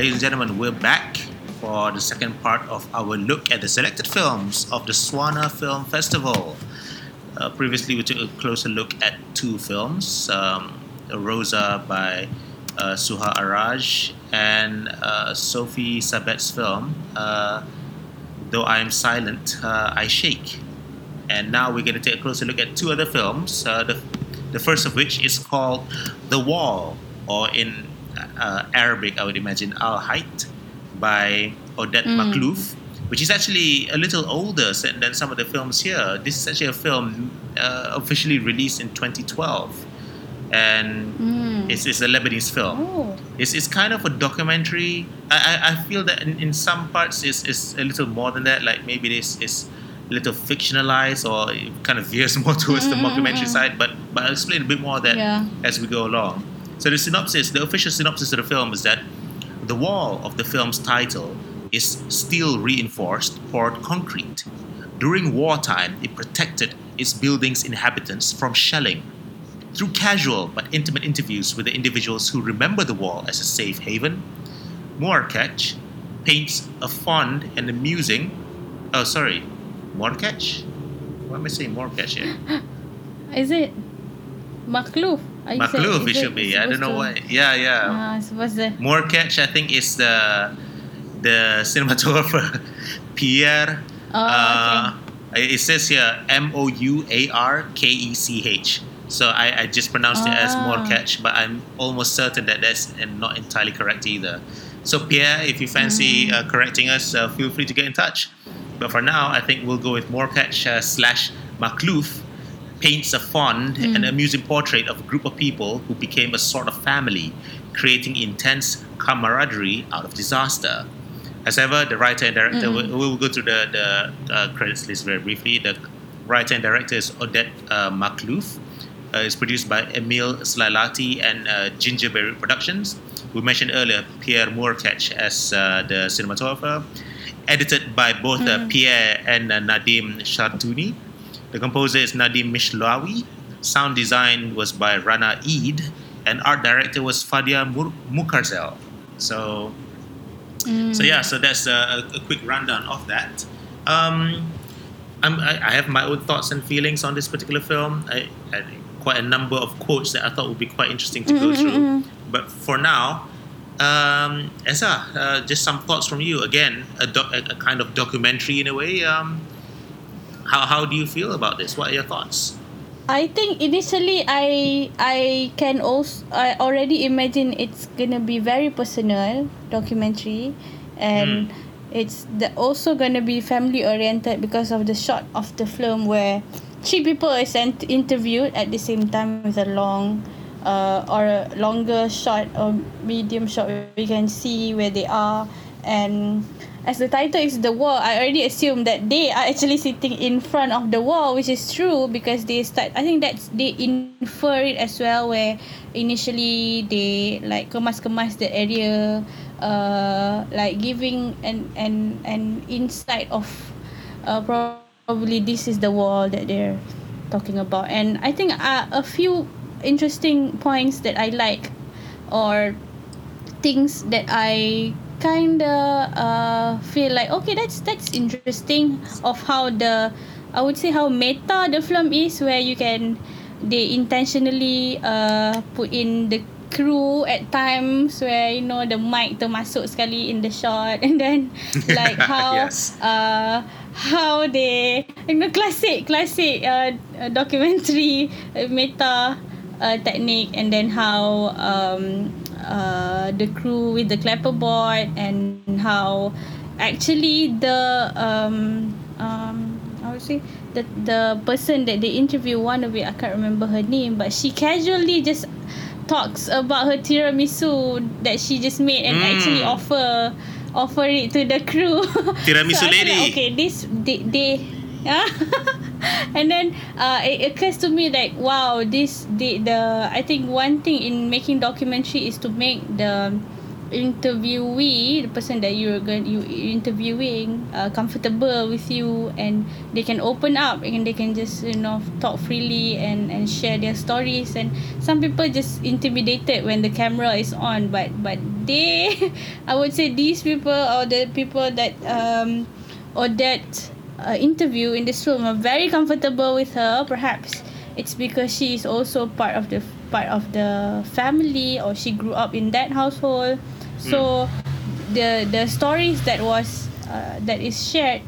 ladies and gentlemen, we're back for the second part of our look at the selected films of the Swana Film Festival. Uh, previously, we took a closer look at two films um, Rosa by uh, Suha Araj and uh, Sophie Sabet's film, uh, Though I Am Silent, uh, I Shake. And now we're going to take a closer look at two other films. Uh, the, the first of which is called The Wall, or in uh, Arabic, I would imagine Al Hayt, by Odette mm. Makhlouf, which is actually a little older than some of the films here. This is actually a film uh, officially released in 2012 and mm. it's, it's a Lebanese film. Oh. It's, it's kind of a documentary. I, I, I feel that in, in some parts it's, it's a little more than that. Like maybe this is a little fictionalized or it kind of veers more towards mm-hmm. the mockumentary side. But but I'll explain a bit more of that yeah. as we go along. So the synopsis, the official synopsis of the film is that the wall of the film's title is steel reinforced poured concrete. During wartime, it protected its building's inhabitants from shelling through casual but intimate interviews with the individuals who remember the wall as a safe haven, Moorketch paints a fond and amusing. Oh, sorry, Moorketch? Why am I saying Moorketch here? Is it Makhlouf, it should be. I don't know to... why. Yeah, yeah. Uh, supposed to... Moorketch, I think, is the the cinematographer Pierre. Oh, uh, okay. It says here M O U A R K E C H. So I, I just pronounced ah. it as ah. catch, but I'm almost certain that that's not entirely correct either. So Pierre, if you fancy mm. uh, correcting us, uh, feel free to get in touch. But for now, I think we'll go with Moorketch uh, slash Makhlouf paints a fond mm. and amusing portrait of a group of people who became a sort of family, creating intense camaraderie out of disaster. As ever, the writer and director, mm. we'll, we'll, go through the, the uh, credits list very briefly. The writer and director is Odette uh, Makhlouf. Uh, it's produced by Emil Slailati and uh, Gingerberry Productions. We mentioned earlier Pierre Moorketch as uh, the cinematographer. Edited by both mm. Pierre and Nadim Shartouni. The composer is Nadim Mishlawi. Sound design was by Rana Eid. And art director was Fadia Mukarzel. So, mm. so yeah, so that's a, a, quick rundown of that. Um, I, I have my own thoughts and feelings on this particular film. I, I quite a number of quotes that I thought would be quite interesting to mm-hmm, go through. Mm-hmm. But for now, um, Esa, uh, just some thoughts from you. Again, a, doc- a, kind of documentary in a way. Um, how, how do you feel about this? What are your thoughts? I think initially I I can also I already imagine it's gonna be very personal documentary, and mm. it's the, also gonna be family oriented because of the shot of the film where three people is interviewed at the same time with a long uh, or a longer shot or medium shot we can see where they are and as the title is the wall I already assume that they are actually sitting in front of the wall which is true because they start I think that's they infer it as well where initially they like kemas-kemas the area uh, like giving an an an insight of uh, probably this is the wall that they're talking about. And i think uh, a few interesting points that i like or things that i kind of uh, feel like okay that's that's interesting of how the i would say how meta the film is where you can they intentionally uh, put in the crew at times where you know the mic termasuk sekali in the shot and then like how yes. uh how they you know classic classic uh, documentary uh, meta uh, technique and then how um uh the crew with the clapperboard and how actually the um um I would say the the person that they interview one of it I can't remember her name but she casually just talks about her tiramisu that she just made and mm. actually offer offer it to the crew. Tiramisu so lady. Like, okay, this they, they and then uh, it occurs to me like wow this the the I think one thing in making documentary is to make the interviewee, the person that you're going you interviewing, uh, comfortable with you, and they can open up and they can just you know talk freely and and share their stories. And some people just intimidated when the camera is on, but but they, I would say these people or the people that um or that uh, interview in this film are very comfortable with her. Perhaps it's because she is also part of the part of the family or she grew up in that household so the the stories that was uh, that is shared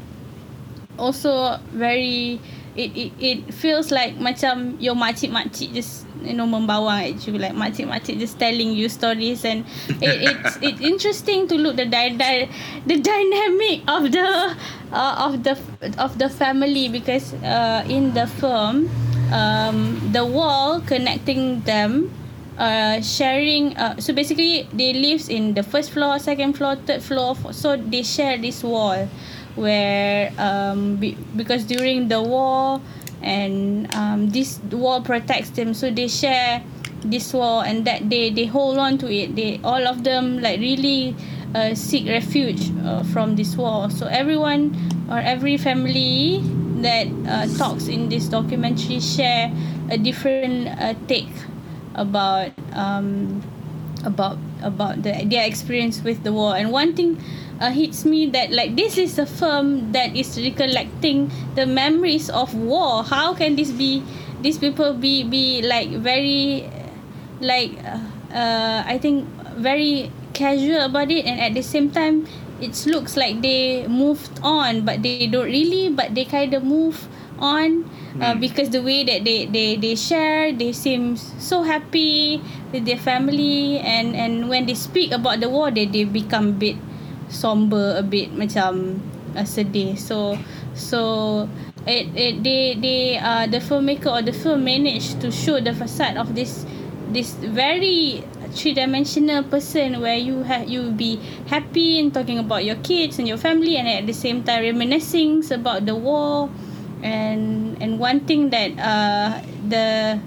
also very it, it it feels like macam your makcik makcik just you know membawang actually like makcik makcik just telling you stories and it, it's it's interesting to look the dy- dy- the dynamic of the uh, of the of the family because uh, in the film um, the wall connecting them uh, sharing uh, so basically they lives in the first floor second floor third floor so they share this wall where um, be, because during the war and um, this wall protects them so they share this wall and that they they hold on to it. They all of them like really uh, seek refuge uh, from this wall so everyone or every family that uh, talks in this documentary share a different uh, take about um, about about the their experience with the war. And one thing uh, hits me that like this is a film that is recollecting the memories of war. How can this be these people be be like very like uh, uh I think very casual about it? And at the same time it looks like they moved on but they don't really but they kind of move on uh, because the way that they, they, they share they seem so happy with their family and and when they speak about the war they, they become a bit somber a bit macam uh, sedih. So so it, it they they uh the filmmaker or the film managed to show the facade of this this very three dimensional person where you have you be happy and talking about your kids and your family and at the same time reminiscing about the war and and one thing that uh the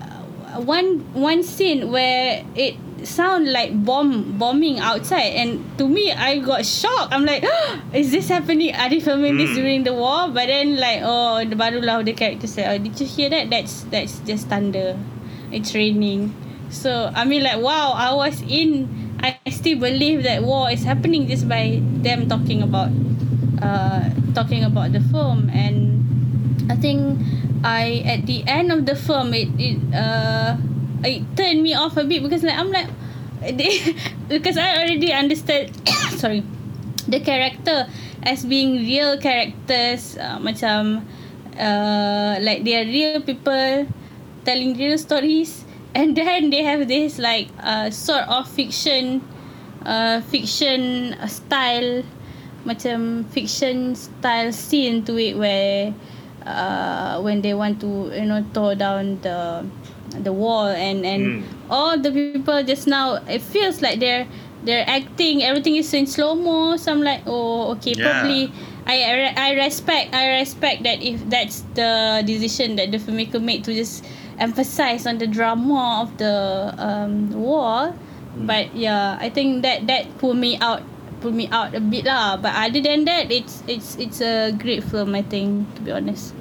uh, one one scene where it sound like bomb bombing outside. And to me I got shocked. I'm like is this happening? Are they filming this during the war? But then like oh the barulah the character said oh did you hear that? That's that's just thunder. It's raining. So I mean like wow I was in I still believe that war is happening just by them talking about uh talking about the film. And I think I at the end of the film it it uh it turned me off a bit because like I'm like they because I already understand sorry the character as being real characters uh, macam uh like they are real people telling real stories and then they have this like uh sort of fiction uh fiction style macam fiction style scene to it where uh when they want to you know tore down the the wall and and Mm. all the people just now it feels like they're they're acting everything is in slow mo so I'm like oh okay Yeah. probably I I re- I respect I respect that if that's the decision that the filmmaker made to just emphasize on the drama of the um war but yeah I think that that pull me out pull me out a bit lah but other than that it's it's it's a great film I think to be honest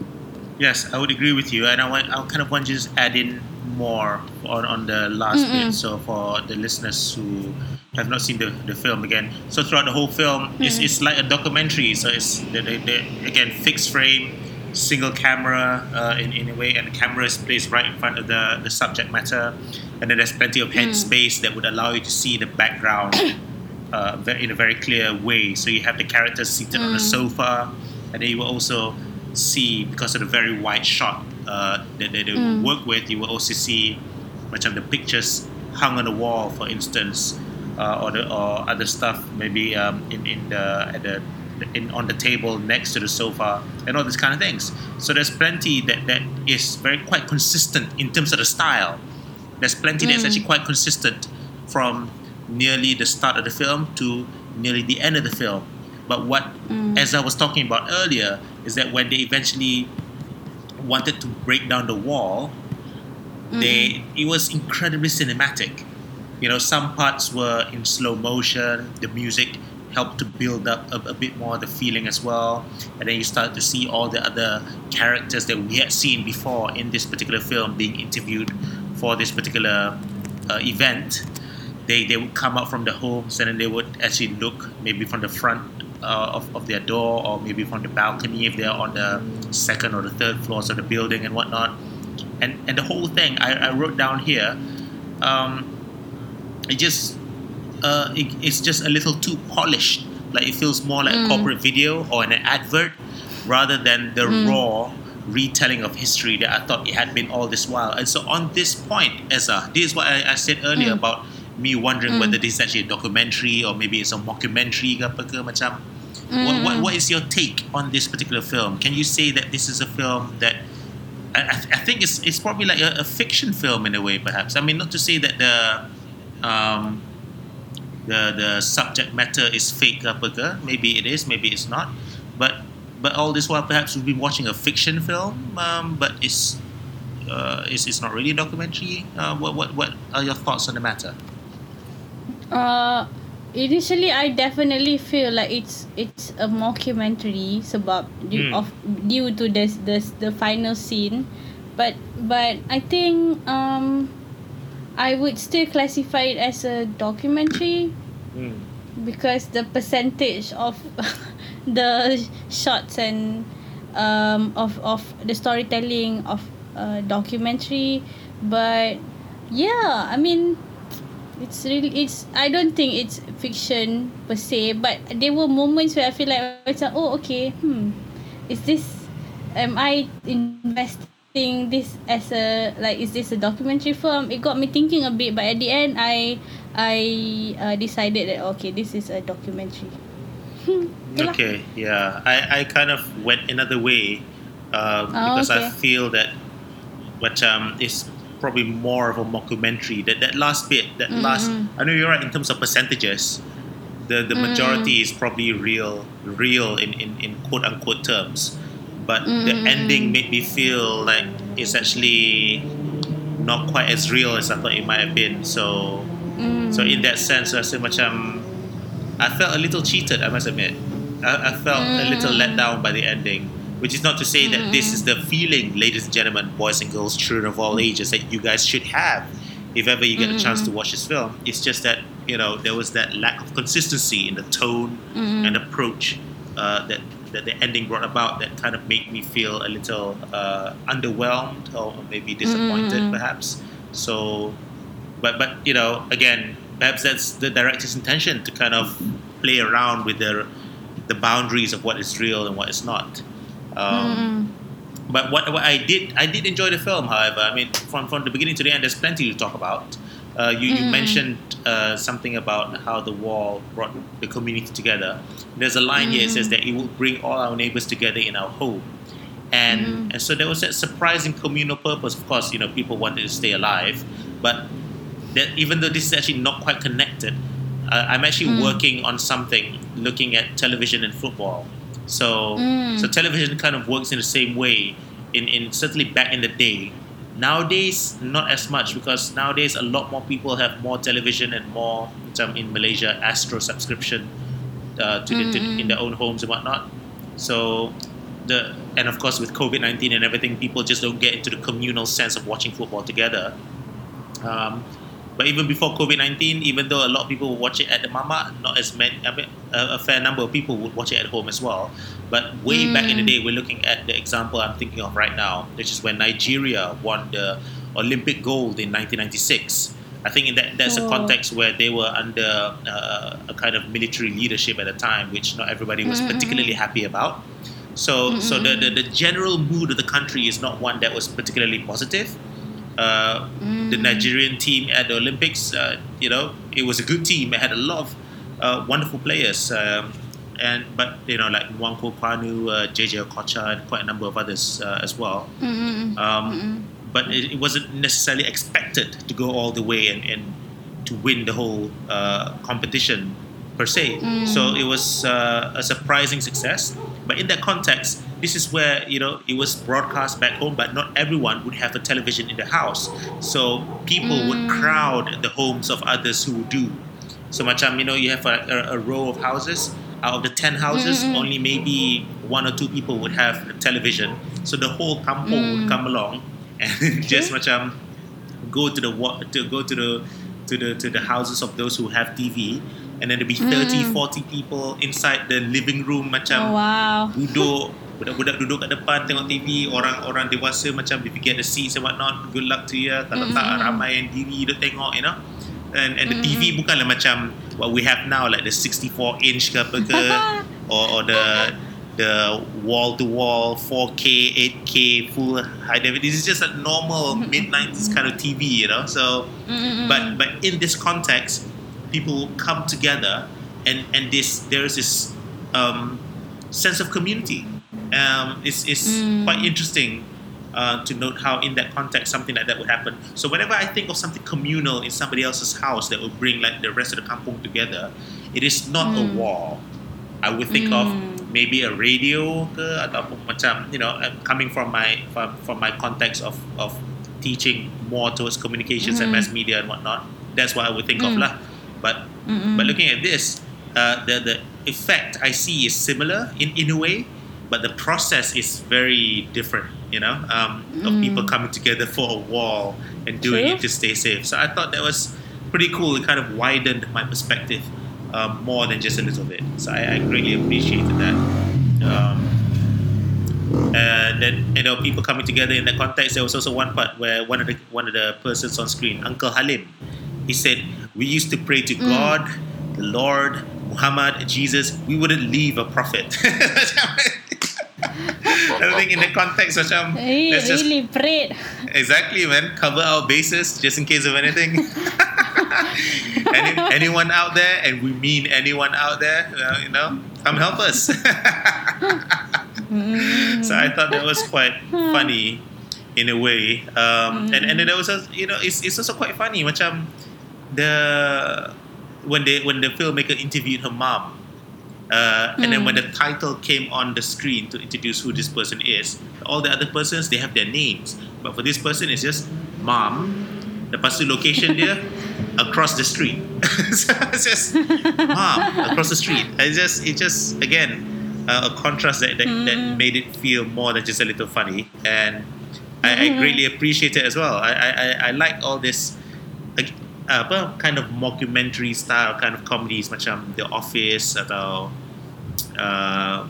Yes, I would agree with you, and I want I kind of want to just add in more on, on the last Mm-mm. bit. So for the listeners who have not seen the, the film again, so throughout the whole film, it's, Mm. it's like a documentary. So it's the, the, the, again fixed frame, single camera uh, in, in a way, and the camera is placed right in front of the, the subject matter, and then there's plenty of head Mm. space that would allow you to see the background uh, in a very clear way. So you have the characters seated on the Mm. sofa, and then you will also see because of the very wide shot uh, that, that they Mm. work with, you will also see much of the pictures hung on the wall, for instance, uh, or the or other stuff maybe um, in in the at the in on the table next to the sofa and all these kind of things. So there's plenty that that is very quite consistent in terms of the style. There's plenty that's Mm. actually quite consistent from nearly the start of the film to nearly the end of the film. But what, Mm. as I was talking about earlier, is that when they eventually wanted to break down the wall, they it was incredibly cinematic. you know, some parts were in slow motion. The music helped to build up a, a, bit more the feeling as well. And then you start to see all the other characters that we had seen before in this particular film being interviewed for this particular uh, event. They, they would come out from the homes and then they would actually look maybe from the front uh, of, of their door or maybe from the balcony if they're on the second or the third floors of the building and whatnot. And, and the whole thing, I, I wrote down here, um, it just uh, it, it's just a little too polished. Like it feels more like mm. a corporate video or an advert rather than the mm. raw retelling of history that I thought it had been all this while. And so on this point, Eza, this is what I, I said earlier mm. about me wondering whether this is actually a documentary or maybe it's a mockumentary ke apa ke macam. What, what, what is your take on this particular film? Can you say that this is a film that I, I think it's, it's probably like a, a, fiction film in a way, perhaps. I mean, not to say that the um, the the subject matter is fake apa ke maybe it is maybe it's not but but all this while perhaps we've been watching a fiction film um, but it's uh, it's, it's not really a documentary uh, what, what what are your thoughts on the matter uh initially I definitely feel like it's it's a mockumentary sebab due mm. of due to this this the final scene but but I think um I would still classify it as a documentary mm. because the percentage of the shots and um, of of the storytelling of a documentary, but yeah, I mean, it's really it's. I don't think it's fiction per se, but there were moments where I feel like, oh, okay, hmm, is this? Am I investing this as a like is this a documentary film it got me thinking a bit but at the end I I uh, decided that okay this is a documentary okay yeah I, I kind of went another way uh, oh, because okay. I feel that but um it's probably more of a mockumentary that that last bit that mm-hmm. last I know you're right in terms of percentages the the mm-hmm. majority is probably real real in, in, in quote unquote terms but mm. the ending made me feel like it's actually not quite as real as I thought it might have been. So, mm. so in that sense, I said macam I felt a little cheated. I must admit, I, I felt mm. a little let down by the ending. Which is not to say that this is the feeling, ladies and gentlemen, boys and girls, children of all ages, that you guys should have if ever you get a chance to watch this film. It's just that you know there was that lack of consistency in the tone and approach uh, that that the ending brought about that kind of made me feel a little uh, underwhelmed or maybe disappointed, mm-hmm. perhaps. So, but but you know, again, perhaps that's the director's intention to kind of play around with the the boundaries of what is real and what is not. Um, mm-hmm. But what, what I did, I did enjoy the film. However, I mean, from from the beginning to the end, there's plenty to talk about. Uh, you, mm-hmm. you mentioned uh, something about how the wall brought the community together. There's a line mm-hmm. here that says that it will bring all our neighbors together in our home. And, mm-hmm. and so there was that surprising communal purpose. Of course, you know, people wanted to stay alive, but that even though this is actually not quite connected, uh, I'm actually mm. working on something looking at television and football. So, mm. so television kind of works in the same way. In, in certainly back in the day, Nowadays, not as much because nowadays a lot more people have more television and more in Malaysia Astro subscription uh, to, mm-hmm. the, to in their own homes and whatnot. So the and of course with COVID nineteen and everything, people just don't get into the communal sense of watching football together. Um, but even before COVID nineteen, even though a lot of people would watch it at the mama, not as many, I mean, a, a, fair number of people would watch it at home as well. But way mm. back in the day, we're looking at the example I'm thinking of right now, which is when Nigeria won the Olympic gold in 1996. I think in that that's oh. a context where they were under uh, a kind of military leadership at the time, which not everybody was mm-hmm. particularly happy about. So, mm-hmm. so the, the, the general mood of the country is not one that was particularly positive. Uh, mm. The Nigerian team at the Olympics, uh, you know, it was a good team. It had a lot of uh, wonderful players, um, and but you know, like Nwankwo Kanu, uh, JJ Okocha, and quite a number of others uh, as well. Mm-hmm. Um, mm-hmm. But it, it, wasn't necessarily expected to go all the way and, and to win the whole competition per se. Mm. So it was uh, a surprising success. But in that context, this is where you know it was broadcast back home, but not everyone would have a television in the house. So people would mm. crowd the homes of others who do. So macam you know you have a, a, a row of houses. Out of the ten houses, mm-hmm. only maybe one or two people would have a television. So the whole kampung would mm. come along and just macam go to the to go to the to the to the houses of those who have TV and then there'll be 30 40 people inside the living room macam Oh wow. duduk budak-budak duduk kat depan tengok TV orang-orang dewasa macam if you get the seats and whatnot good luck to you kalau tak ramai yang diri duduk tengok you know. And and the TV bukanlah macam what we have now like the 64 inch ke apa ke or, or the the wall to wall 4K 8K full high definition this is just a normal mid 90s kind of TV you know. So but but in this context people come together and and this there is this um, sense of community. Um, it's, it's quite interesting uh, to note how in that context something like that would happen. So whenever I think of something communal in somebody else's house that would bring like the rest of the kampung together it is not a wall I would think of maybe a radio ke ataupun macam you know uh, coming from my from, from my context of of teaching more towards communications and mass media and whatnot. That's what I would think of lah but but looking at this uh, the the effect I see is similar in in a way but the process is very different you know um, of people coming together for a wall and doing True. it to stay safe so I thought that was pretty cool it kind of widened my perspective um, more than just a little bit. So I, I greatly appreciated that. Um, and then you know people coming together in that context. There was also one part where one of the one of the persons on screen, Uncle Halim, he said, "We used to pray to God, the Lord, Muhammad, Jesus. We wouldn't leave a prophet." I think in the context, macam He let's just really prayed. Exactly, man. Cover our bases just in case of anything. Any, anyone out there, and we mean anyone out there, uh, you know, come help us. so I thought that was quite funny in a way. Um, and, and then there was, a, you know, it's, it's also quite funny. Macam the when they when the filmmaker interviewed her mom, uh, and then when the title came on the screen to introduce who this person is, all the other persons they have their names, but for this person it's just mom. Lepas tu location dia across the street. so it's just mom across the street. It's just it just again uh, a contrast that that, that made it feel more than just a little funny, and I, I greatly appreciate it as well. I I, I, I like all this. Apa kind of mockumentary style kind of comedies macam The Office atau uh,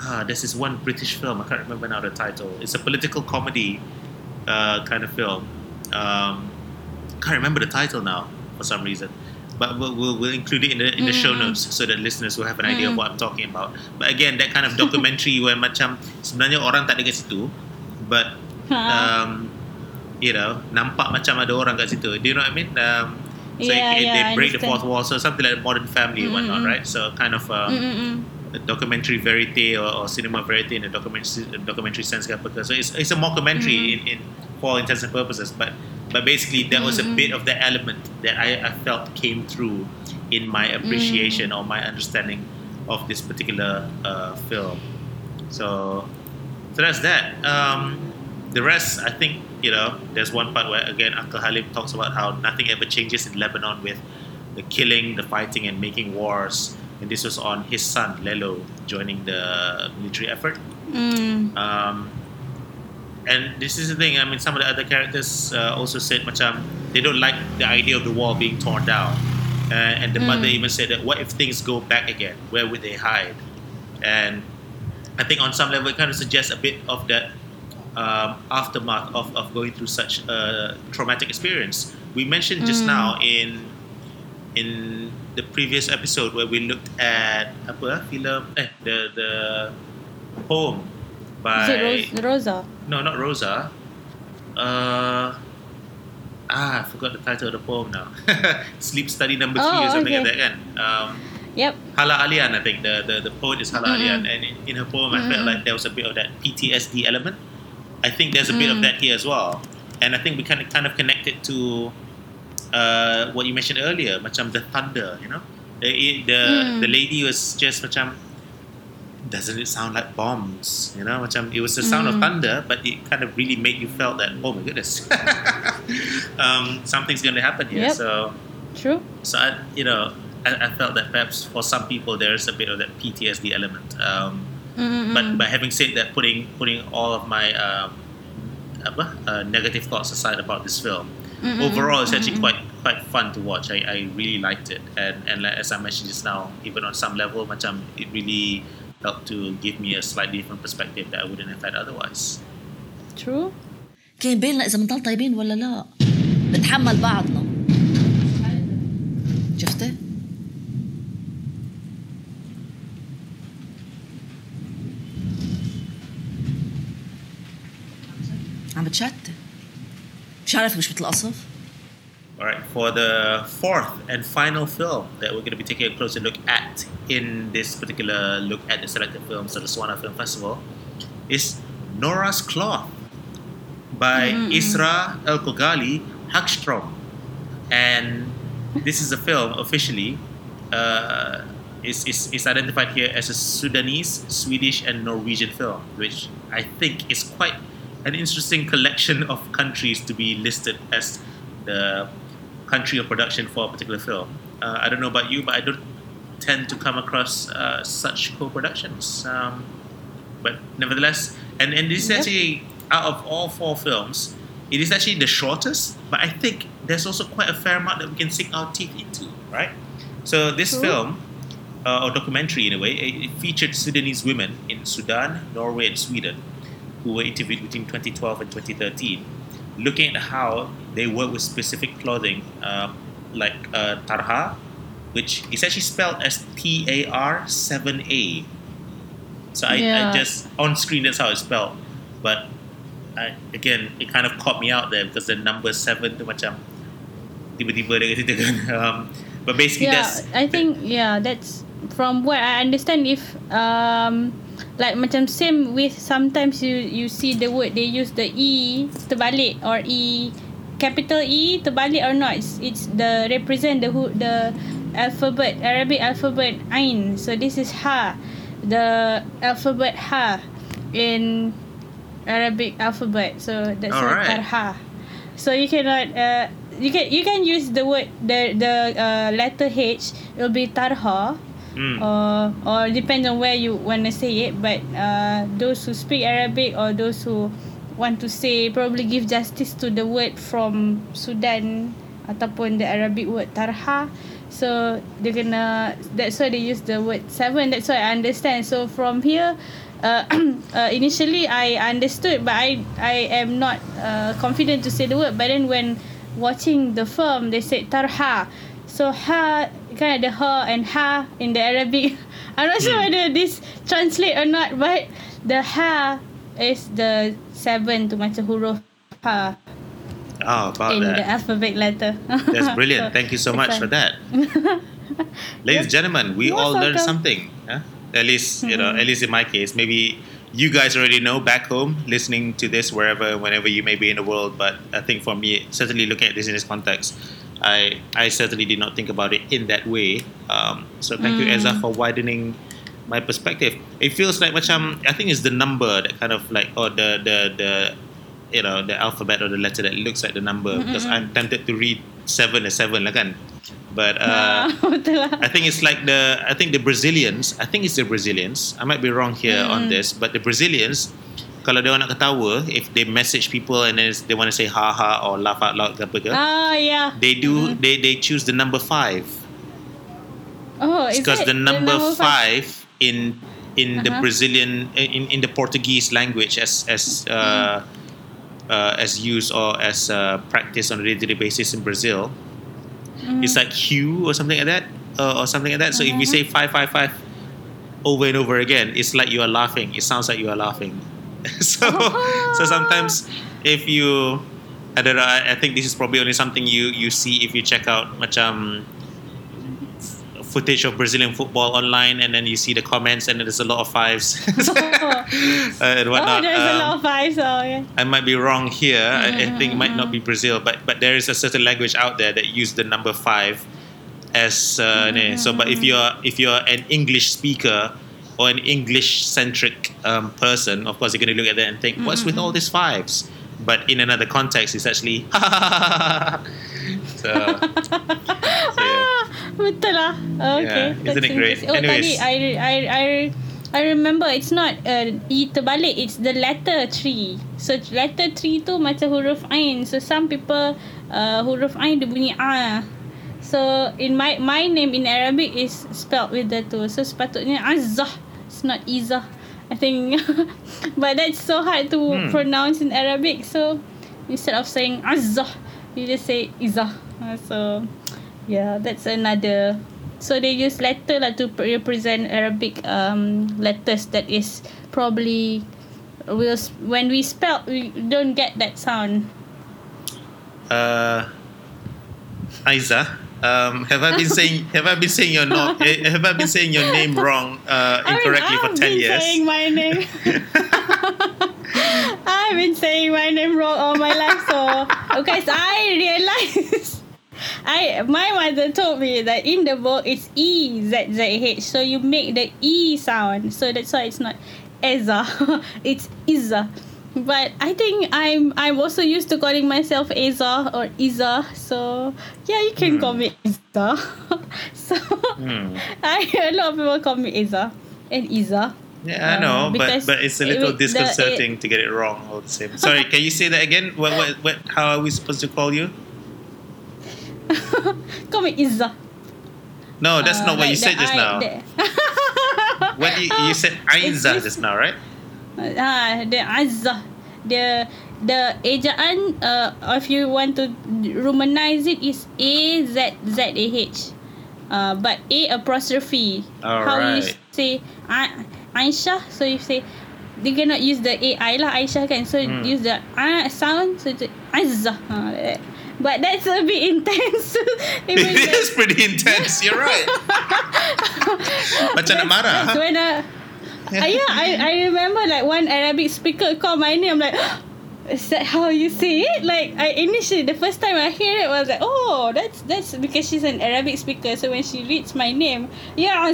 ah, there's this one British film I can't remember now the title. It's a political comedy uh, kind of film. Um, can't remember the title now for some reason. But we'll, we'll, we'll include it in the in the show notes so that listeners will have an idea of what I'm talking about. But again, that kind of documentary where macam sebenarnya orang tak ada kat situ, but um, you know nampak macam ada orang kat situ. Do you know what I mean? Um, so Yeah, it, yeah, they break the fourth wall, so something like Modern Family and whatnot, right? So kind of um, a documentary verite or, or cinema verite in a documentary a documentary sense ke apa. So it's, it's a mockumentary in, in for all intents and purposes, but but basically there was a bit of the element that I, I felt came through in my appreciation or my understanding of this particular uh, film. So so that's that. Um, the rest, I think, you know, there's one part where again Uncle Halim talks about how nothing ever changes in Lebanon with the killing, the fighting, and making wars. And this was on his son Lelo joining the military effort. Mm. Um, and this is the thing. I mean, some of the other characters uh, also said, "Macam they don't like the idea of the wall being torn down." Uh, and the mother even said that, "What if things go back again? Where would they hide?" And I think on some level, it kind of suggests a bit of that um, aftermath of, of going through such a traumatic experience. We mentioned just now in in the previous episode where we looked at apa film eh the the poem by Is it Ros- Rosa? no not Rosa uh ah I forgot the title of the poem now sleep study number three or Oh, something like okay. that kan um, Yep. Hala Alyan, I think the, the, the poet is Hala Alyan, Mm-mm. and in, in her poem, I felt like there was a bit of that PTSD element. I think there's a bit of Mm. that here as well, and I think we kind of kind of connect it to uh, what you mentioned earlier, macam the thunder, you know, the the, Mm. the lady was just macam doesn't it sound like bombs? You know, macam it was the sound of Mm. thunder, but it kind of really made you felt that oh my goodness, um, something's going to happen here. Yep. So, True. so I, you know, I, I felt that perhaps for some people there's a bit of that PTSD element. Um, Mm-mm. but but having said that, putting putting all of my um, apa, uh, negative thoughts aside about this film, Mm-mm. overall it's actually Mm-mm. quite quite fun to watch. I, I really liked it, and and like, as I mentioned just now, even on some level, macam it really helped to give me a slightly different perspective that I wouldn't have had otherwise. True. كان بين لا اذا بنضل طيبين ولا لا نتحمل بعضنا شفتي؟ عم مش عارف مش All right, for the fourth and final film that we're going to be taking a closer look at in this particular look at the selected films of the Swana Film Festival is Nora's Cloth by mm-hmm. Isra El Kogali Hagstrom. And this is a film officially uh, is, is identified here as a Sudanese, Swedish, and Norwegian film, which I think is quite an interesting collection of countries to be listed as the country of production for a particular film. Uh, I don't know about you, but I don't tend to come across uh, such co-productions. Um, but nevertheless, and and this is actually out of all four films, it is actually the shortest. But I think there's also quite a fair amount that we can sink our teeth into, right? So this True. film, uh, or documentary in a way, it, it featured Sudanese women in Sudan, Norway, and Sweden, who were interviewed between 2012 and 2013, looking at how they work with specific clothing, um, like uh, tarha, which is actually spelled as T A R 7A. So I, I just on screen that's how it's spelled, but I, again it kind of caught me out there because the number seven tu macam tiba-tiba dia kata kan. Um, but basically yeah, that's I think yeah, that's from what I understand. If um, like macam same with sometimes you you see the word they use the e terbalik or e capital E terbalik or not. It's, it's the represent the who the alphabet Arabic alphabet Ain. So this is ha, the alphabet ha in Arabic alphabet. So that's why Alright. tarha. So you cannot uh you can you can use the word the the uh, letter H. It'll be tarha. Mm. Or or depends on where you want to say it. But uh, those who speak Arabic or those who want to say probably give justice to the word from Sudan ataupun the Arabic word tarha. So they gonna that's why they use the word seven. That's why I understand. So from here, uh, uh, initially I understood, but I I am not uh, confident to say the word. But then when watching the film, they said tarha. So ha kind of the ha and ha in the Arabic. I'm not sure Hmm. whether this translate or not, but the ha is the seven to macam huruf ha oh, about in the alphabet letter. That's brilliant. Thank you so much for that. Ladies and gentlemen, we all learned welcome. something. Huh? At least, you know, at least in my case, maybe you guys already know back home, listening to this wherever, whenever you may be in the world. But I think for me, certainly looking at this in this context, I I certainly did not think about it in that way. Um, so thank you, Mm. Ezra, for widening my perspective. It feels like macam I think it's the number that kind of like or the the the you know the alphabet or the letter that looks like the number because I'm tempted to read seven as seven lah kan. But uh, Ah. I think it's like the I think the Brazilians. I think it's the Brazilians. I might be wrong here on this, but the Brazilians, kalau dia orang nak ketawa, if they message people and then they want to say ha ha or laugh out loud ke apa ke, Ah yeah. they do they they choose the number five Oh, is because that the number, five? five in in the Uh-huh. Brazilian in in the Portuguese language as as uh, uh, as used or as uh, practiced on a day to day basis in Brazil. Mm-hmm. It's like hue or something like that, uh, or something like that. So if we Uh-huh. say five five five over and over again, it's like you are laughing. It sounds like you are laughing. so so sometimes if you I don't know. I, I think this is probably only something you you see if you check out macam footage of Brazilian football online, and then you see the comments, and there's a lot of fives uh, and Oh, whatnot. there's a Um, lot of five. So yeah. I might be wrong here. I, I think it might Mm-hmm. not be Brazil, but but there is a certain language out there that use the number five as uh, ni. so. But if you're if you're an English speaker or an English centric um, person, of course, you're going to look at that and think, what's with all these fives? But in another context, it's actually, so, so yeah. Ah, betul lah. Okay. Yeah, isn't it great? Oh, Anyways. tadi I I I I remember it's not uh, E terbalik, it's the letter three. So letter three tu macam huruf Ain. So some people uh, huruf Ain dia bunyi A. So in my my name in Arabic is spelled with the two. So sepatutnya Azzah. It's not Izzah. I think but that's so hard to Hmm. pronounce in Arabic. So instead of saying Azzah, you just say Izzah. Uh, so yeah, that's another. So they use letter lah to pre- represent Arabic um letters that is probably will when we spell we don't get that sound. uh, Aiza, um, have I been saying have I been saying your no, eh, have I been saying your name wrong uh, incorrectly I mean, for ten I've been years? saying my name. I've been saying my name wrong all my life, so because I realized. I my mother told me that in the book it's E Z Z H, so you make the E sound, so that's why it's not Eza, it's Iza. But I think I'm I'm also used to calling myself Eza or Iza, so yeah, you can call me Iza. so Hmm. I a lot of people call me Iza and Iza. Yeah, I Um, know, but but it's a it little the- disconcerting to get it wrong all the same. Sorry, can you say that again? What what what? How are we supposed to call you? Call me Iza. No, that's Uh, not what you said the just I- now. What you, you said Aiza just now, right? Ah, the Azza. The the ejaan uh if you want to romanize it is A Z Z A H. Uh, but A apostrophe. How you Alright. say A- Aisyah? So you say they cannot use the AI lah Aisyah kan. So Hmm. use the A sound. So it's Azza. Ha, like that. But that's a bit intense. It that- is pretty intense. You're right. Macam nak marah. That's when I, yeah. yeah, I, I remember like one Arabic speaker called my name. I'm like, is that how you say it? Like I initially the first time I hear it was like, oh, that's that's because she's an Arabic speaker. So when she reads my name, yeah,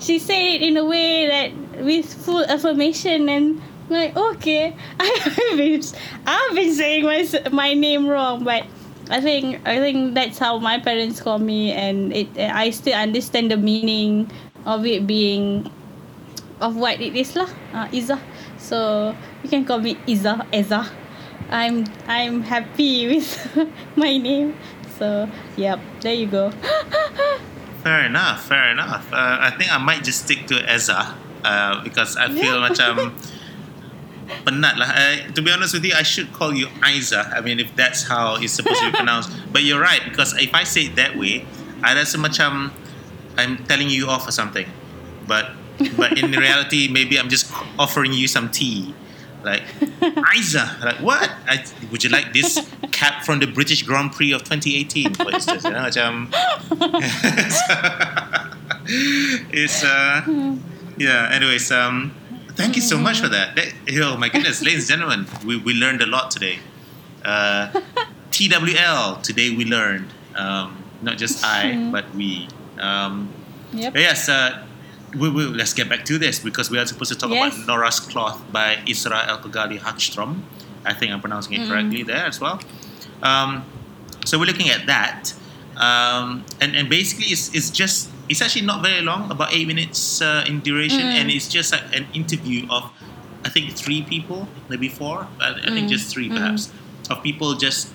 she said it in a way that with full affirmation and. Like okay, I've been I've been saying my my name wrong, but I think I think that's how my parents call me, and it I still understand the meaning of it being of what it is lah. Uh, Iza. So you can call me Iza Eza. I'm I'm happy with my name. So yep, there you go. Fair enough. Fair enough. Uh, I think I might just stick to Eza uh, because I feel Yeah. macam penat lah. Uh, to be honest with you, I should call you Aiza. I mean, if that's how it's supposed to be pronounced. But you're right because if I say it that way, I rasa macam I'm telling you off or something. But but in reality, maybe I'm just offering you some tea. Like Isa, like what? I, would you like this cap from the British Grand Prix of 2018, for instance? You know, macam it's uh yeah. Anyways, um, thank you so much for that. that oh my goodness, ladies and gentlemen, we, we learned a lot today. Uh, TWL today we learned. Um, not just I, but we. Um, yep. yes, uh, we will. Let's get back to this because we are supposed to talk Yes. about Nora's Cloth by Isra El Kogali Hagstrom. I think I'm pronouncing it correctly there as well. Um, so we're looking at that, um, and and basically it's, it's just it's actually not very long, about eight minutes uh, in duration, and it's just like an interview of I think three people, maybe four, I, I think just three perhaps, of people just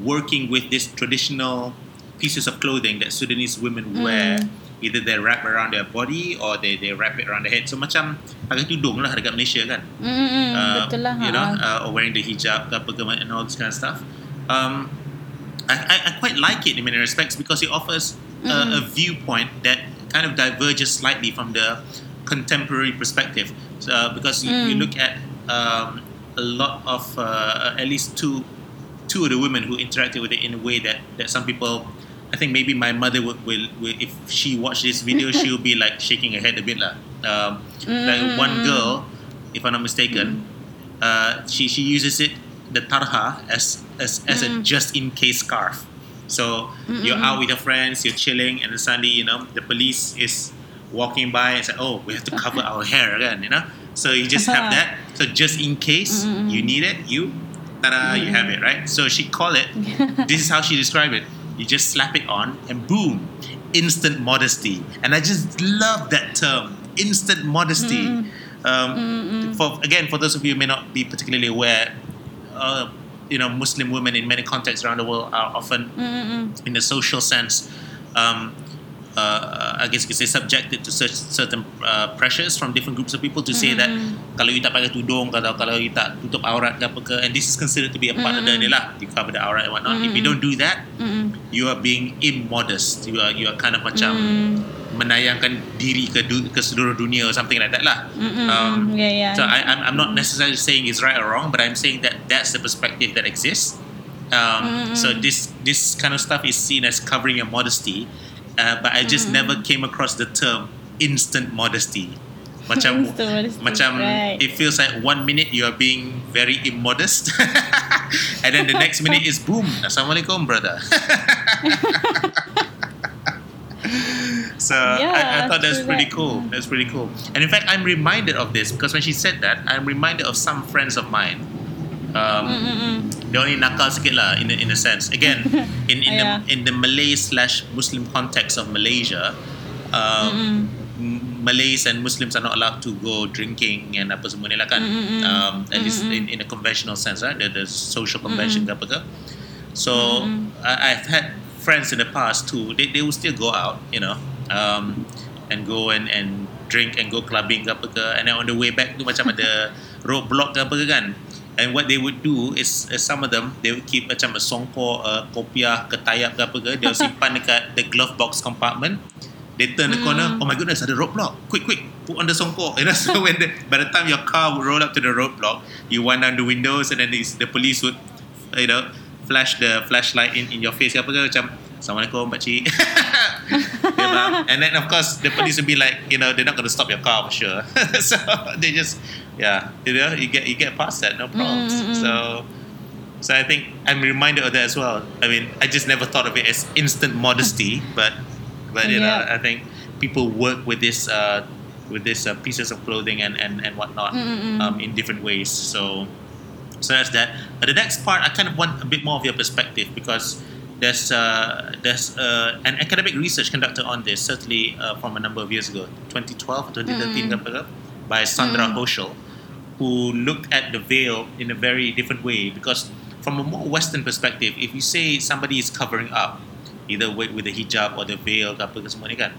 working with this traditional pieces of clothing that Sudanese women wear. Either they wrap around their body or they, they wrap it around their head. So macam pakai tudung lah dekat Malaysia kan. Mm-mm, Uh, betul lah. you know, uh, or wearing the hijab ke apa ke and all this kind of stuff. Um, I, I, I quite like it in many respects because it offers a, a viewpoint that kind of diverges slightly from the contemporary perspective. Uh, because you, you look at um, a lot of uh, at least two two of the women who interacted with it in a way that, that some people I think maybe my mother would will, will if she watched this video she'll be like shaking her head a bit lah. Um, like one girl, if I'm not mistaken, uh, she she uses it the tarha as as, as a just in case scarf. So you're out with your friends, you're chilling, and then suddenly you know the police is walking by and say, "Oh, we have to cover our hair again," you know. So you just have that. So just in case you need it, you, ta-da, you have it, right? So she call it. this is how she described it. You just slap it on, and boom, instant modesty. And I just love that term, instant modesty. Hmm. Um, hmm, hmm, for again, for those of you who may not be particularly aware, uh, you know, Muslim women in many contexts around the world are often, in a social sense, um, uh, I guess you could say subjected to such certain uh, pressures from different groups of people to say that kalau you tak pakai tudung kalau kalau you tak tutup aurat ke apa ke and this is considered to be a part of the ni lah you cover the aurat and whatnot. If you don't do that you are being immodest. You are you are kind of macam menayangkan diri ke du- ke seluruh dunia or something like that lah. Um, Yeah, yeah. so I, I'm, I'm not necessarily saying it's right or wrong but I'm saying that that's the perspective that exists. Um, so this this kind of stuff is seen as covering your modesty uh, but I just never came across the term instant modesty. Macam Instant modesty, macam right. it feels like one minute you are being very immodest and then the next minute is boom. Assalamualaikum brother. So I, I thought that's pretty that. cool. That's pretty cool. And in fact I'm reminded of this because when she said that I'm reminded of some friends of mine um, dia only nakal sikit lah in a, in a sense. Again in in Yeah. the in the Malay slash Muslim context of Malaysia um, Malays and Muslims are not allowed to go drinking and apa semua ni lah kan. Um, at least in, in a conventional sense right? The, the social convention ke apa ke. So I, I've had friends in the past too they, they will still go out you know um, and go and and drink and go clubbing ke apa ke. And then on the way back tu macam ada roadblock ke apa ke kan and what they would do is uh, some of them they would keep macam a songkor uh, kopiah ke tayap ke apa ke they'll simpan dekat the glove box compartment. They turn the corner oh my goodness ada roadblock. Quick quick put on the songkor you know so when the, by the time your car would roll up to the roadblock you wind down the windows and then these, the police would you know flash the flashlight in, in your face ke apa ke macam Assalamualaikum pakcik yeah, and then of course the police will be like you know they're not going to stop your car for sure. So they just yeah you know you get you get past that no problems. so so I think I'm reminded of that as well. I mean I just never thought of it as instant modesty but but you know I think people work with this uh, with this uh, pieces of clothing and and, and whatnot um, in different ways. So so that's that. But the next part, I kind of want a bit more of your perspective because there's uh, there's uh, an academic research conducted on this, certainly uh, from a number of years ago, 2012 or 2013, ke apa by Sandra Hoschel, who looked at the veil in a very different way. Because from a more Western perspective, if you say somebody is covering up, either with, with the hijab or the veil, apa semua ni kan,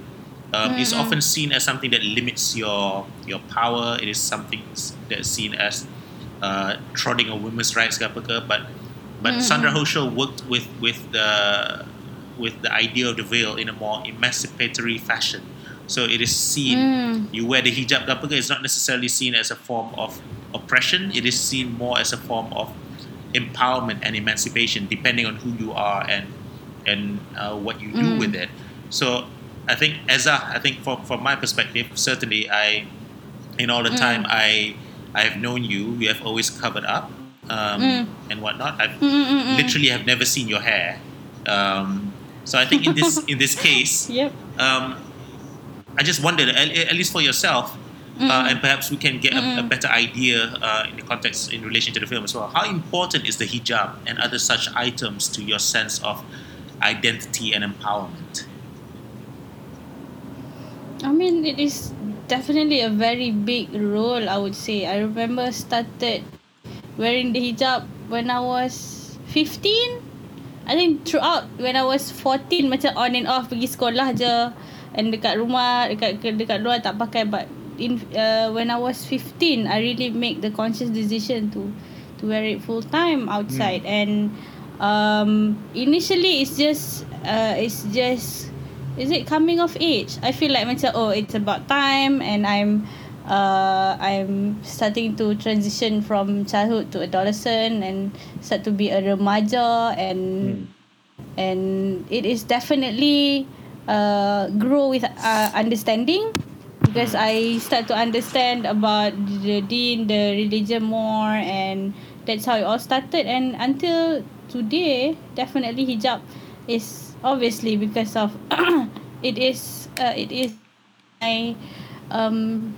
um, it's often seen as something that limits your your power. It is something that's seen as uh, trodding on women's rights ke apa ke but but Sandra Hoschel worked with with the with the idea of the veil in a more emancipatory fashion so it is seen. You wear the hijab it's not necessarily seen as a form of oppression. It is seen more as a form of empowerment and emancipation depending on who you are and and uh, what you do with it. So I think as a I think from from my perspective certainly I in all the time I I have known you, you have always covered up um, and whatnot. I literally have never seen your hair. Um, so I think in this in this case, Yep. um, I just wondered, at, at least for yourself, uh, and perhaps we can get a, a better idea uh, in the context in relation to the film as well. How important is the hijab and other such items to your sense of identity and empowerment? I mean, it is definitely a very big role, I would say. I remember started wearing the hijab when I was 15. I think throughout when I was 14 macam on and off pergi sekolah je and dekat rumah dekat dekat luar tak pakai but in uh, when I was 15 I really make the conscious decision to to wear it full time outside. And um initially it's just uh it's just is it coming of age? I feel like macam oh it's about time and I'm uh I'm starting to transition from childhood to adolescent and start to be a remaja and and it is definitely uh grow with uh, understanding because I start to understand about the deen, the religion more, and that's how it all started. And until today, definitely hijab is obviously because of it is uh, it is um,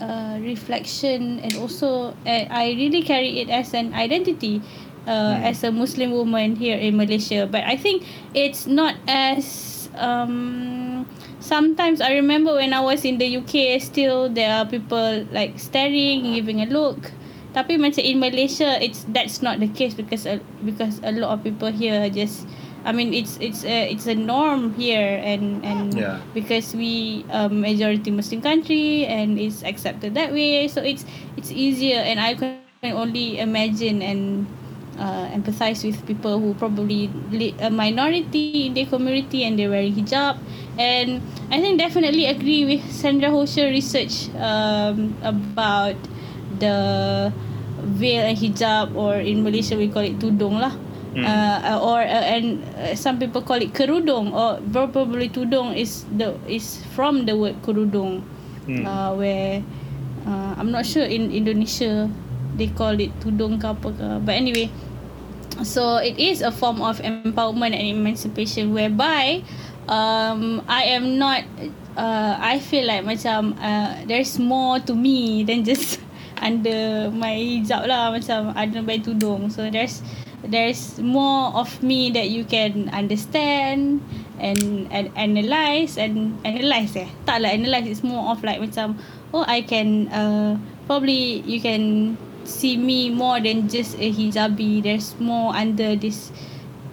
uh, reflection and also uh, I really carry it as an identity uh, as a Muslim woman here in Malaysia. But I think it's not as um, sometimes I remember when I was in the UK still there are people like staring giving a look tapi macam in Malaysia it's that's not the case because uh, because a lot of people here just I mean it's it's a it's a norm here and and Yeah. because we a majority Muslim country and it's accepted that way so it's it's easier and I can only imagine and uh, empathize with people who probably a minority in their community and they're wearing hijab and I think definitely agree with Sandra Hosher research um, about the veil and hijab or in Malaysia we call it tudung lah Mm. uh, or uh, and uh, some people call it kerudung or probably tudung is the is from the word kerudung Mm. uh, where uh, I'm not sure in Indonesia they call it tudung ke apa ke but anyway so it is a form of empowerment and emancipation whereby um, I am not uh, I feel like macam uh, there's more to me than just under my hijab lah. Macam under my tudung. So there's there's more of me that you can understand and and analyze and analyze eh? Tak lah analyze it's more of like macam oh I can uh, probably you can see me more than just a hijabi. There's more under this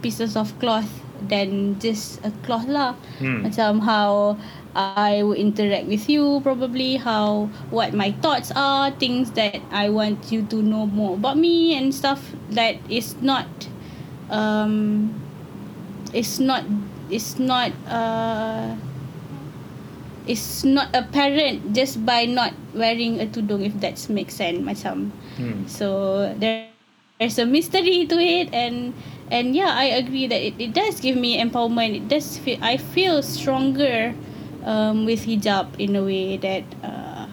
pieces of cloth than just a cloth lah. Hmm. macam how I would interact with you probably. How what my thoughts are things that I want you to know more about me and stuff that is not um it's not it's not uh it's not apparent just by not wearing a tudung if that makes sense macam. Hmm. so there there's a mystery to it and and yeah I agree that it, it does give me empowerment. It does feel I feel stronger um, with hijab in a way that uh,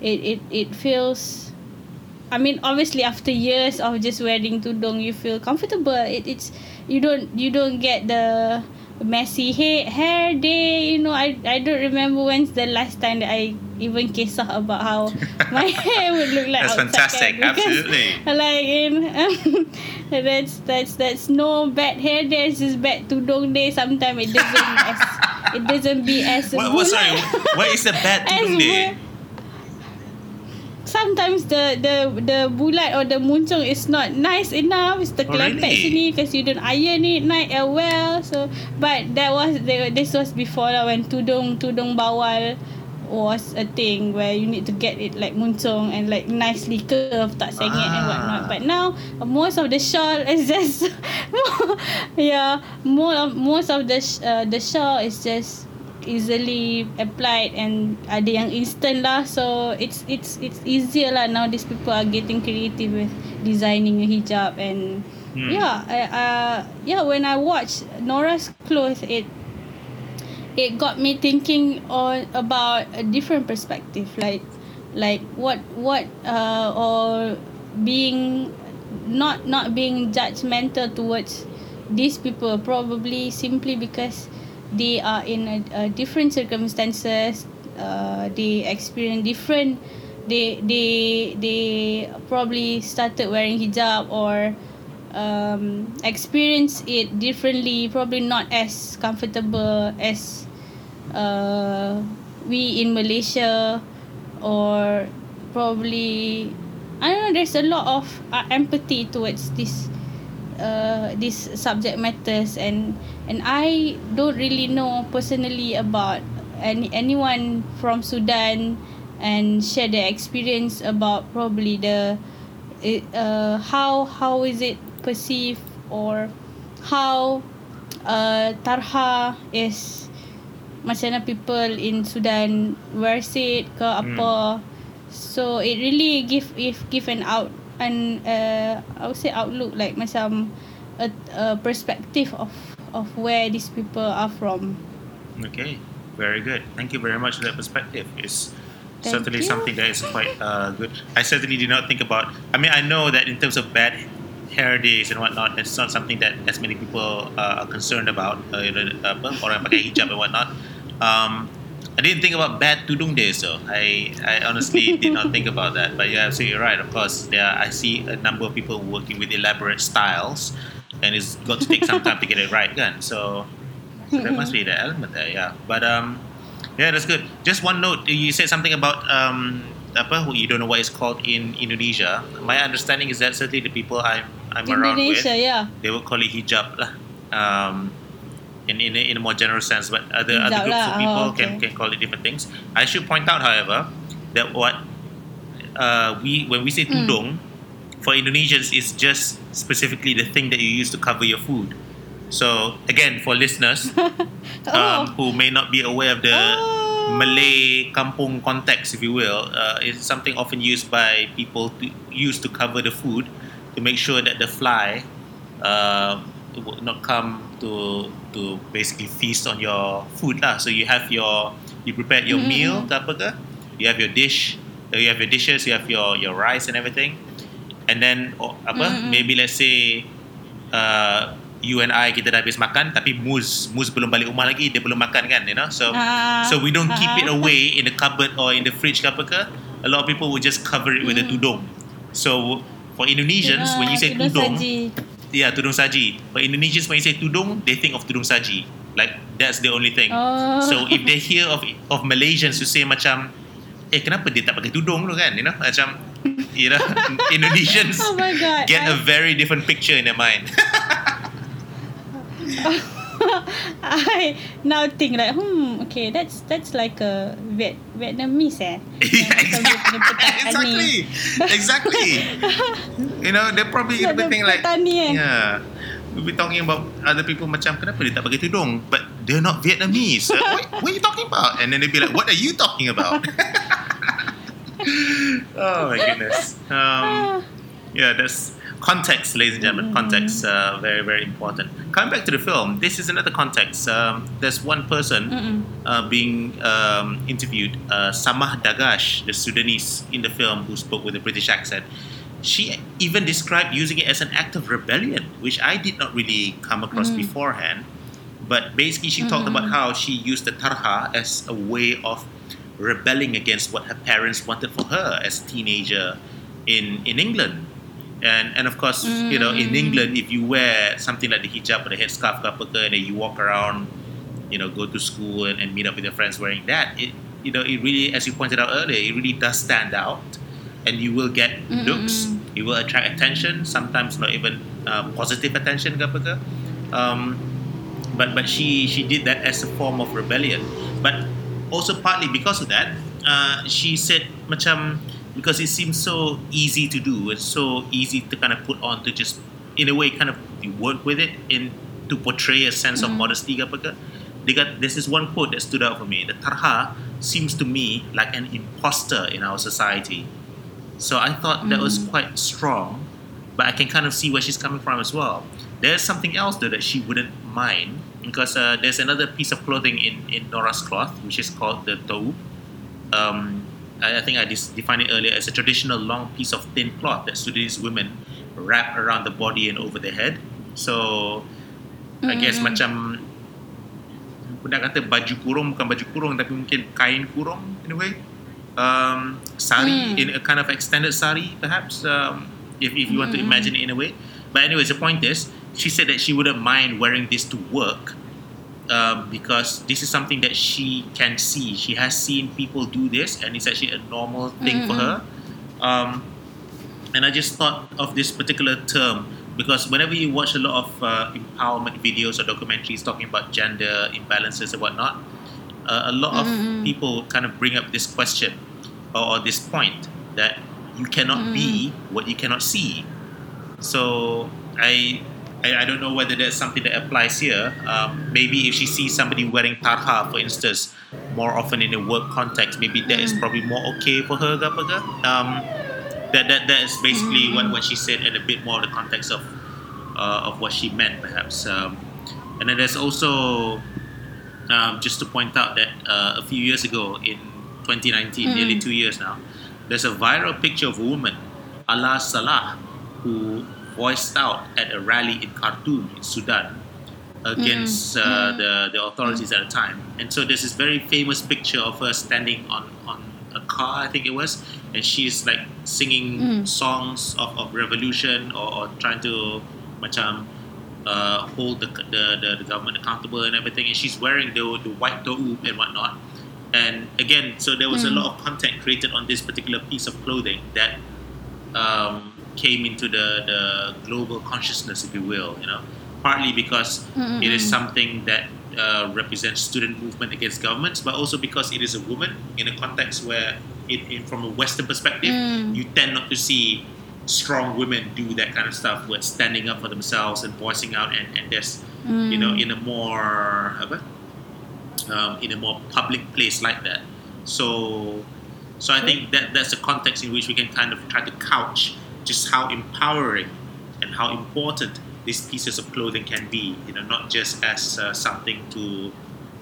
it, it it feels I mean obviously after years of just wearing tudung you feel comfortable. It, it's you don't you don't get the messy hair hair day you know I I don't remember when's the last time that I even kisah about how my hair would look like That's outside fantastic. because, Absolutely. like in that's that's that's no bad hair day it's just bad tudung day sometimes it doesn't as it doesn't be as What, what, sorry, what is the bad tudung day? Sometimes the the the bulat or the muncung is not nice enough. It's the Oh, kelepek really? sini because you don't iron it night uh, well. So but that was the this was before lah when tudung tudung bawal was a thing where you need to get it like muncung and like nicely curved tak sengit and Ah. whatnot. But now most of the shawl is just yeah more of, most of the sh- uh, the shawl is just easily applied and ada yang instant lah so it's it's it's easier lah now these people are getting creative with designing a hijab and Hmm. yeah I, uh yeah when I watch Nora's clothes it it got me thinking on about a different perspective like like what what uh or being not not being judgmental towards these people probably simply because they are in a, a different circumstances uh they experience different they they they probably started wearing hijab or um, experience it differently, probably not as comfortable as uh, we in Malaysia, or probably I don't know. There's a lot of uh, empathy towards this uh, this subject matters, and and I don't really know personally about any anyone from Sudan and share their experience about probably the uh, how how is it perceived or how uh, tarha is macam mana people in Sudan wears it ke apa. So it really give if give an out an uh, I would say outlook like macam a, a perspective of of where these people are from Okay, very good. Thank you very much for that perspective. It's Thank certainly you. something that is quite uh, good. I certainly did not think about. I mean, I know that in terms of bad hair days and whatnot, it's not something that as many people uh, are concerned about. Uh, you know, apa, orang pakai hijab and whatnot. Um, I didn't think about bad tudung days though. I, I honestly did not think about that. But you're absolutely right. Of course, there I see a number of people working with elaborate styles, and it's got to take some time to get it right, kan? So, so there must be the element there, yeah. But um, yeah, that's good. Just one note. You said something about um, apa? You don't know what it's called in Indonesia. My understanding is that certainly the people I'm I'm around with, Indonesia, yeah. they will call it hijab lah. Um, in, in, a, in a more general sense, but other, other groups lah, of people oh, can, okay. can call it different things. I should point out, however, that what uh, we when we say Hmm. tudung, for Indonesians, is just specifically the thing that you use to cover your food. So again, for listeners um, who may not be aware of the Oh. Malay kampung context, if you will, uh, it's something often used by people to use to cover the food to make sure that the fly uh, will not come to to basically feast on your food lah. So you have your you prepared your Mm-mm. meal apa ke? You have your dish, uh, you have your dishes, you have your your rice and everything, and then oh, apa? Mm-mm. Maybe let's say uh, you and I kita dah habis makan tapi Muz Muz belum balik rumah lagi dia belum makan kan you know so Ah, so we don't keep it ah. away in the cupboard or in the fridge ke apa ke a lot of people will just cover it with a Mm. tudung so for Indonesians when you say tudung saji. Yeah tudung saji. For Indonesians when you say tudung they think of tudung saji. Like that's the only thing. Oh. so if they hear of of Malaysians who say macam eh kenapa dia tak pakai tudung tu kan? You know macam you know Indonesians Oh my god. get I, a very different picture in their mind I now think like hmm okay that's that's like a Viet, Vietnamese eh. Yeah, petani. exactly, exactly. you know, they're probably gonna be thinking like, petani eh. yeah, we'll be talking about other people macam kenapa dia tak pakai tudung, but they're not Vietnamese. Uh, what, what are you talking about? And then they'll be like, what are you talking about? oh my goodness. Um, yeah, that's context, ladies and gentlemen. Context, uh, very, very important. Coming back to the film, this is another context. Um, there's one person uh, being um, interviewed, uh, Samah Dagash, the Sudanese in the film who spoke with a British accent. She even described using it as an act of rebellion, which I did not really come across Mm. beforehand. But basically, she talked about how she used the tarha as a way of rebelling against what her parents wanted for her as a teenager in, in England. And, and of course, you know, in Mm. England, if you wear something like the hijab or the headscarf ke apa ke, and then you walk around you know, go to school and, and meet up with your friends wearing that, it you know, it really, as you pointed out earlier, it really does stand out, and you will get looks, you will attract attention, sometimes not even uh, positive attention, ke apa ke. Um, but but she she did that as a form of rebellion, but also partly because of that, uh, she said macam because it seems so easy to do, it's so easy to kind of put on to just in a way kind of work with it in to portray a sense of modesty ke. They got this is one quote that stood out for me. The tarha seems to me like an imposter in our society. So I thought that was quite strong, but I can kind of see where she's coming from as well. There's something else though that she wouldn't mind because uh, there's another piece of clothing in, in Nora's cloth, which is called the tau. Um, I, I think I dis- defined it earlier as a traditional long piece of thin cloth that Sudanese women wrap around the body and over the head. So I guess Mm-mm. macam nak kata baju kurung bukan baju kurung tapi mungkin kain kurung in a way. Um, sari Mm. in a kind of extended sari perhaps um, if, if you want to imagine it in a way. But anyways, the point is she said that she wouldn't mind wearing this to work um, because this is something that she can see. She has seen people do this, and it's actually a normal thing for her. Um, and I just thought of this particular term because whenever you watch a lot of uh, empowerment videos or documentaries talking about gender imbalances and whatnot, uh, a lot of people kind of bring up this question or, or this point that you cannot be what you cannot see. So I, I I don't know whether that's something that applies here. Um, maybe if she sees somebody wearing tarha, for instance, more often in a work context, maybe that is probably more okay for her. ke ke. Um, that that that is basically what, what she said and a bit more of the context of uh, of what she meant perhaps. Um, and then there's also um, just to point out that uh, a few years ago in 2019, nearly two years now, there's a viral picture of a woman, Alaa Salah, who voiced out at a rally in Khartoum in Sudan against uh, the the authorities at the time. And so there's this very famous picture of her standing on on a car, I think it was, and she's like singing songs of, of revolution or, or trying to macam uh, hold the, the, the, the government accountable and everything. And she's wearing the, the white to'ub and whatnot. And again, so there was a lot of content created on this particular piece of clothing that um, came into the, the global consciousness, if you will, you know, partly because it is something that uh, represents student movement against governments, but also because it is a woman in a context where, it, it, from a Western perspective, you tend not to see strong women do that kind of stuff, with standing up for themselves and voicing out, and, and there's, you know, in a more, um, in a more public place like that. So, so I think that that's a context in which we can kind of try to couch just how empowering and how important these pieces of clothing can be. You know, not just as uh, something to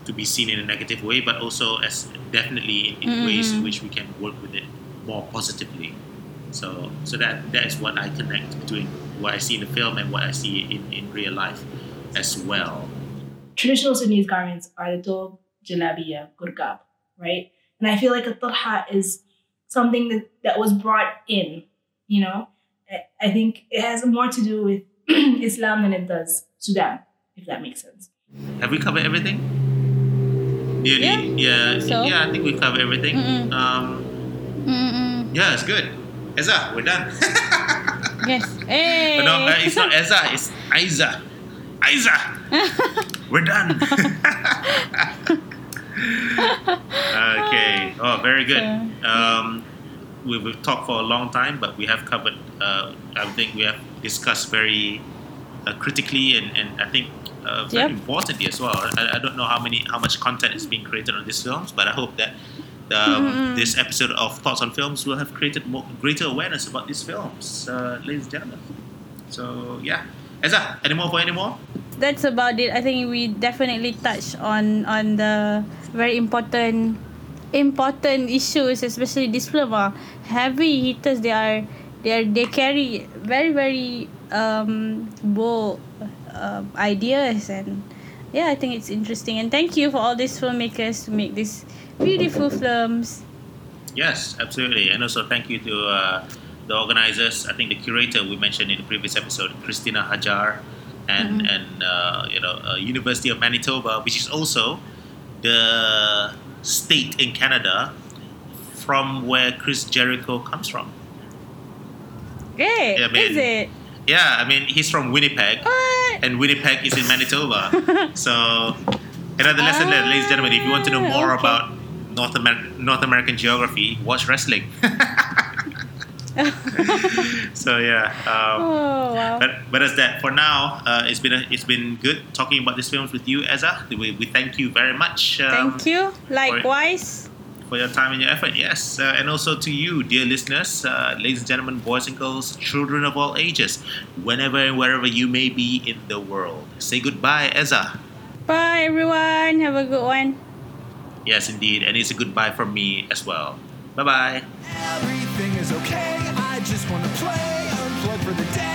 to be seen in a negative way, but also as definitely in, in ways in which we can work with it more positively. So, so that that is what I connect between what I see in the film and what I see in, in real life as well. traditional Sudanese garments are the tob, jalabiya, gurgab, right? And I feel like a tarha is something that, that was brought in, you know? I- I think it has more to do with Islam than it does Sudan, if that makes sense. Have we covered everything? Yeah, Nearly, yeah, so. yeah. I think we've covered everything. Mm-mm. Um, Mm-mm. yeah, it's good. Eza, we're done. Yes. Hey. But no, uh, it's not Eza, it's Aiza. Aiza, we're done. okay. Oh, very good. Um, we, we've talked for a long time, but we have covered. Uh, I think we have discussed very uh, critically and, and I think uh, very Yep. importantly as well. I, I don't know how many how much content is being created on these films, but I hope that um, this episode of Thoughts on Films will have created more greater awareness about these films, uh, ladies and gentlemen. So yeah, Eza, any more for any more? that's about it. I think we definitely touched on on the very important important issues, especially this film. ah. Heavy hitters they are they are they carry very very um bold um ideas and yeah, I think it's interesting. And thank you for all these filmmakers to make these beautiful films. Yes, absolutely. And also thank you to uh, the organizers. I think the curator we mentioned in the previous episode, Christina Hajar, and and uh, you know uh, University of Manitoba, which is also the state in Canada from where Chris Jericho comes from. Hey, Yeah, man. is it? Yeah, I mean he's from Winnipeg, What? and Winnipeg is in Manitoba. so another lesson there, ladies and gentlemen. If you want to know Ah, more okay. about North Amer- North American geography, watch wrestling. so yeah, um, Oh wow. but but as that for now, uh, it's been a, it's been good talking about these films with you, Ezra. We, we thank you very much. Um, Thank you. Likewise. for your time and your effort. Yes, uh, and also to you, dear listeners, uh, ladies and gentlemen, boys and girls, children of all ages, whenever and wherever you may be in the world. Say goodbye, Ezra. Bye everyone. Have a good one. Yes, indeed, and it's a goodbye from me as well. Bye bye. Everything is okay just wanna play, unplug for the day.